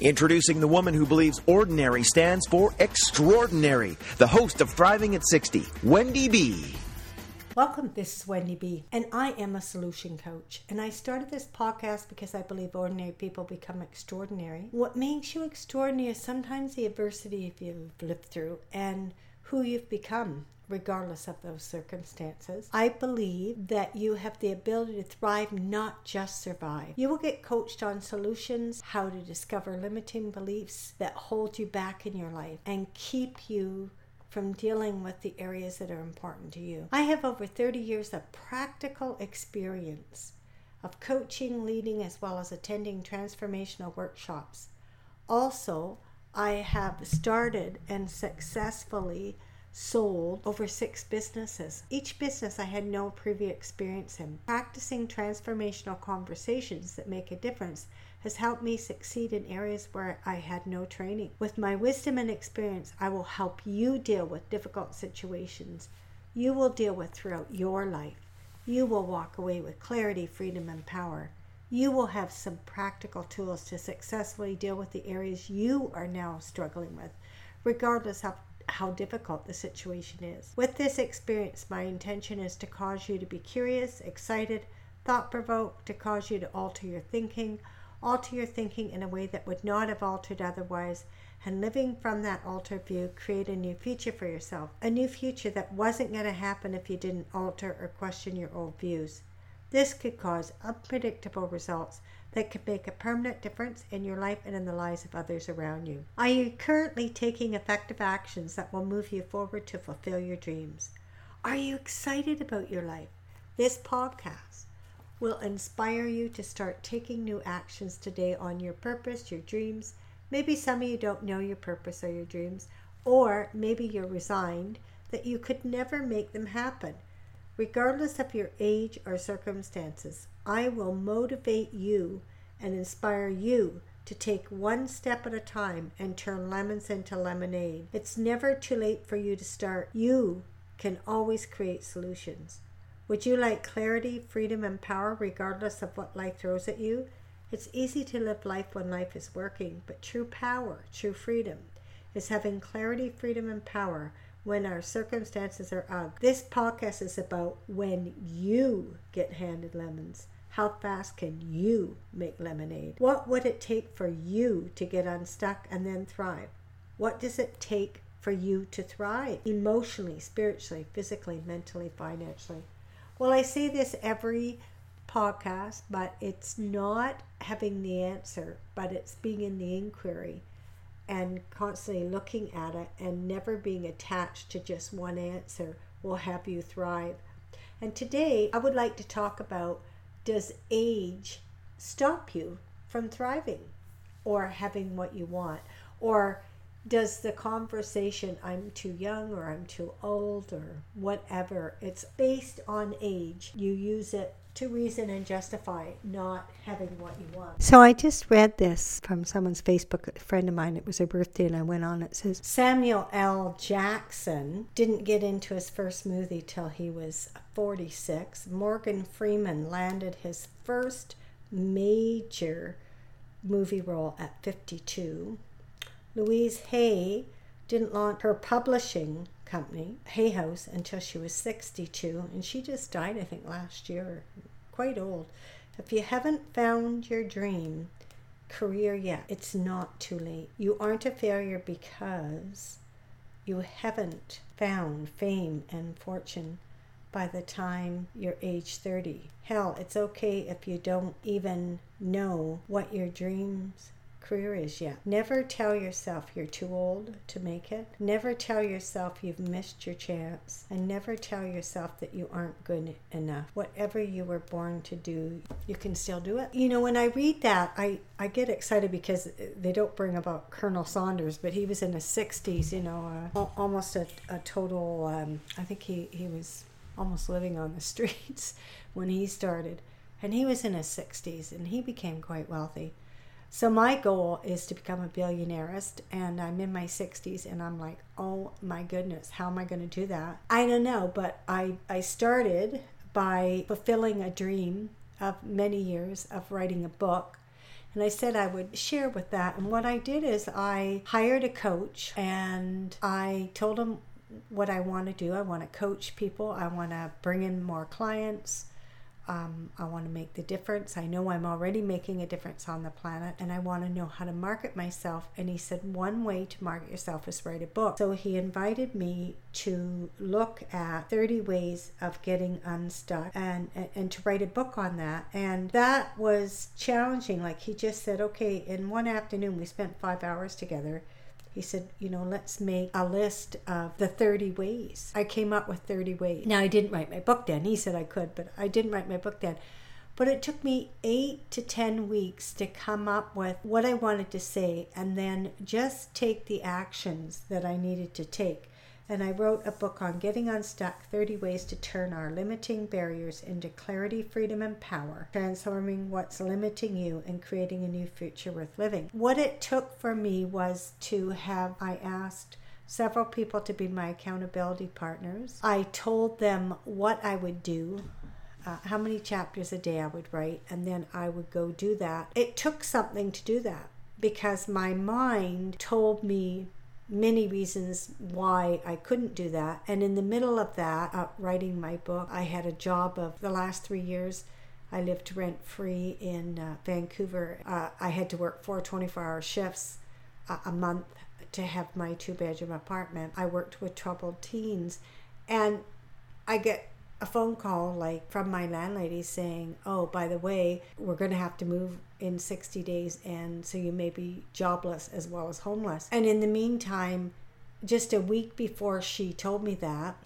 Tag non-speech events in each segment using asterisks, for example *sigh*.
Introducing the woman who believes ordinary stands for extraordinary, the host of Thriving at 60, Wendy B. Welcome, this is Wendy B, and I am a solution coach. And I started this podcast because I believe ordinary people become extraordinary. What makes you extraordinary is sometimes the adversity you've lived through and who you've become regardless of those circumstances. I believe that you have the ability to thrive, not just survive. You will get coached on solutions, how to discover limiting beliefs that hold you back in your life and keep you from dealing with the areas that are important to you. I have over 30 years of practical experience of coaching, leading, as well as attending transformational workshops. Also, I have started and successfully sold over six businesses. Each business I had no previous experience in. Practicing transformational conversations that make a difference has helped me succeed in areas where I had no training. With my wisdom and experience, I will help you deal with difficult situations you will deal with throughout your life. You will walk away with clarity, freedom, and power. You will have some practical tools to successfully deal with the areas you are now struggling with, regardless of how difficult the situation is. With this experience, my intention is to cause you to be curious, excited, thought provoked, to cause you to alter your thinking, alter your thinking in a way that would not have altered otherwise, and living from that altered view, create a new future for yourself. A new future that wasn't going to happen if you didn't alter or question your old views. This could cause unpredictable results that could make a permanent difference in your life and in the lives of others around you. Are you currently taking effective actions that will move you forward to fulfill your dreams? Are you excited about your life? This podcast will inspire you to start taking new actions today on your purpose, your dreams. Maybe some of you don't know your purpose or your dreams, or maybe you're resigned that you could never make them happen. Regardless of your age or circumstances, I will motivate you and inspire you to take one step at a time and turn lemons into lemonade. It's never too late for you to start. You can always create solutions. Would you like clarity, freedom, and power regardless of what life throws at you? It's easy to live life when life is working, but true power, true freedom, is having clarity, freedom, and power when our circumstances are ugly. This podcast is about when you get handed lemons. How fast can you make lemonade? What would it take for you to get unstuck and then thrive? What does it take for you to thrive emotionally, spiritually, physically, mentally, financially? Well, I say this every podcast, but it's not having the answer, but it's being in the inquiry and constantly looking at it and never being attached to just one answer will help you thrive. And today I would like to talk about does age stop you from thriving or having what you want? Or does the conversation I'm too young or I'm too old or whatever, it's based on age. You use it to reason and justify not having what you want. So I just read this from someone's Facebook, a friend of mine. It was her birthday, and I went on. It says Samuel L. Jackson didn't get into his first movie till he was 46. Morgan Freeman landed his first major movie role at 52. Louise Hay didn't launch her publishing company, Hay House, until she was 62, and she just died, I think, last year, quite old. If you haven't found your dream career yet, it's not too late. You aren't a failure because you haven't found fame and fortune. by the time you're age 30. Hell, it's okay if you don't even know what your dreams career is yet. Never tell yourself you're too old to make it. Never tell yourself you've missed your chance. And never tell yourself that you aren't good enough. Whatever you were born to do, you can still do it. You know, when I read that, I, I get excited because they don't bring about Colonel Sanders, but he was in his 60s, you know, uh, almost a, a total, um, I think he, he was almost living on the *laughs* streets when he started. And he was in his 60s and he became quite wealthy. So my goal is to become a billionaireist, and I'm in my 60s, and I'm like, oh my goodness, how am I going to do that? I don't know, but I I started by fulfilling a dream of many years of writing a book. And I said I would share with that. And what I did is I hired a coach and I told him what I want to do. I want to coach people, I want to bring in more clients. Um, I want to make the difference. I know I'm already making a difference on the planet and I want to know how to market myself. And he said, one way to market yourself is write a book. So he invited me to look at 30 ways of getting unstuck and, and, and to write a book on that. And that was challenging. Like he just said, okay, in one afternoon, we spent five hours together he said, you know, let's make a list of the 30 ways. I came up with 30 ways. Now, I didn't write my book then. He said I could, but I didn't write my book then. But it took me eight to 10 weeks to come up with what I wanted to say and then just take the actions that I needed to take and I wrote a book on getting unstuck 30 ways to turn our limiting barriers into clarity, freedom, and power, transforming what's limiting you and creating a new future worth living. What it took for me was to have, I asked, several people to be my accountability partners. I told them what I would do. Uh, how many chapters a day I would write, and then I would go do that. It took something to do that because my mind told me many reasons why I couldn't do that. And in the middle of that, uh, writing my book, I had a job of the last three years. I lived rent free in uh, Vancouver. Uh, I had to work four 24 hour shifts a month to have my two bedroom apartment. I worked with troubled teens. And I get a phone call like from my landlady saying, "Oh, by the way, we're going to have to move in 60 days and so you may be jobless as well as homeless." And in the meantime, just a week before she told me that,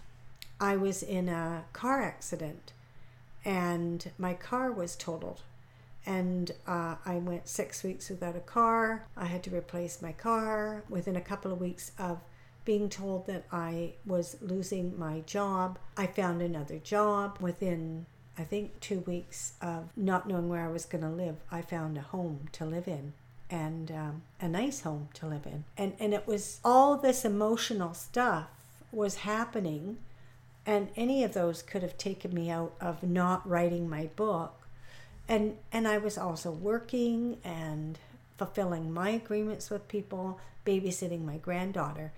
I was in a car accident and my car was totaled. And uh, I went six weeks without a car. I had to replace my car. Within a couple of weeks of being told that I was losing my job. I found another job within, I think, two weeks of not knowing where I was going to live. I found a home to live in and um, a nice home to live in. And, and it was all this emotional stuff was happening. And any of those could have taken me out of not writing my book. And, and I was also working and fulfilling my agreements with people, babysitting my granddaughter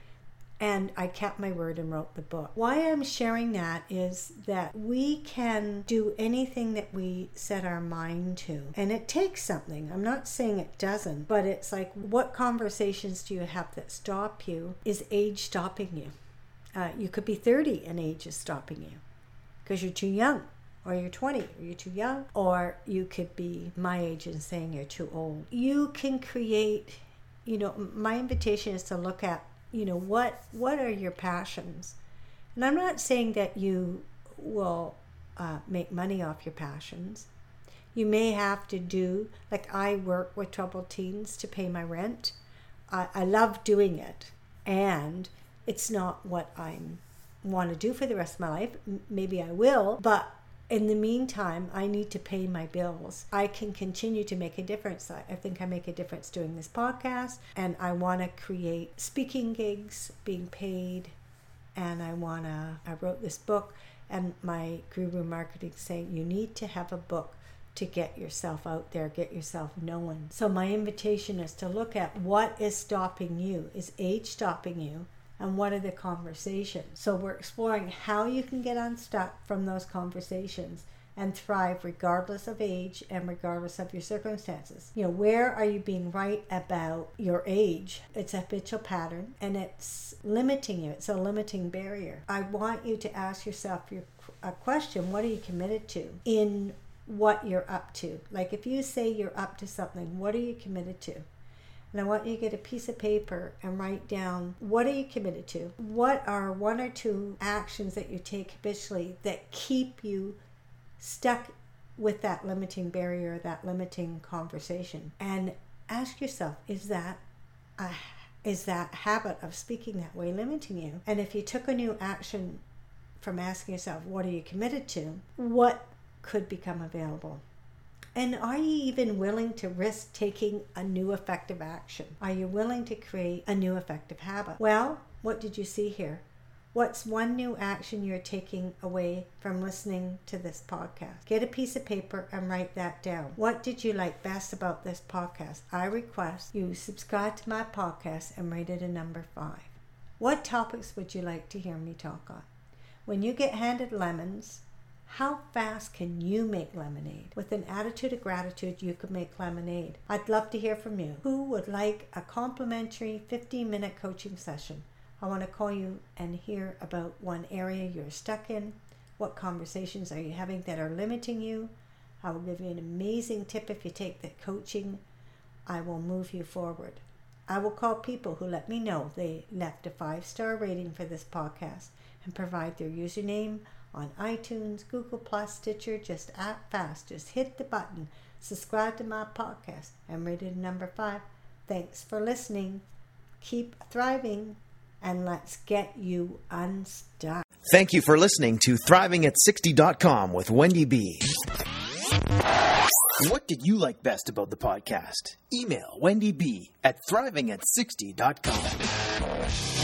and I kept my word and wrote the book. Why I'm sharing that is that we can do anything that we set our mind to, and it takes something. I'm not saying it doesn't, but it's like what conversations do you have that stop you? Is age stopping you? Uh, you could be 30 and age is stopping you because you're too young or you're 20 or you're too young or you could be my age and saying you're too old you can create you know my invitation is to look at you know what what are your passions? And i'm not saying that you will uh, make money off your passions. You may have to do like i work with troubled teens to pay my rent. I, I love doing it and it's not what i want to do for the rest of my life. Maybe i will but in the meantime, I need to pay my bills. I can continue to make a difference. I think I make a difference doing this podcast, and I want to create speaking gigs, being paid, and I want to. I wrote this book, and my guru marketing saying you need to have a book to get yourself out there, get yourself known. So my invitation is to look at what is stopping you. Is age stopping you? And what are the conversations. So we're exploring how you can get unstuck from those conversations and thrive regardless of age and regardless of your circumstances. You know, where are you being right about your age? It's a habitual pattern and it's limiting you. It's a limiting barrier. I want you to ask yourself your a question what are you committed to in what you're up to? Like if you say you're up to something, what are you committed to? And I want you to get a piece of paper and write down what are you committed to? What are one or two actions that you take habitually that keep you stuck with that limiting barrier, that limiting conversation? And ask yourself, is that a, is that habit of speaking that way limiting you? And if you took a new action from asking yourself, what are you committed to? What could become available? And are you even willing to risk taking a new effective action? Are you willing to create a new effective habit? Well, what did you see here? What's one new action you're taking away from listening to this podcast? Get a piece of paper and write that down. What did you like best about this podcast? I request you subscribe to my podcast and rate it a number five. What topics would you like to hear me talk on? When you get handed lemons, how fast can you make lemonade? With an attitude of gratitude, you could make lemonade. I'd love to hear from you. Who would like a complimentary 15 minute coaching session? I want to call you and hear about one area you're stuck in. What conversations are you having that are limiting you? I will give you an amazing tip if you take that coaching. I will move you forward. I will call people who let me know they left a five star rating for this podcast and provide their username on iTunes, Google Plus, Stitcher. Just act fast. Just hit the button. Subscribe to my podcast. I'm rated number five. Thanks for listening. Keep thriving and let's get you unstuck. Thank you for listening to thrivingat60.com with Wendy B. What did you like best about the podcast? Email Wendy B at thrivingat60.com.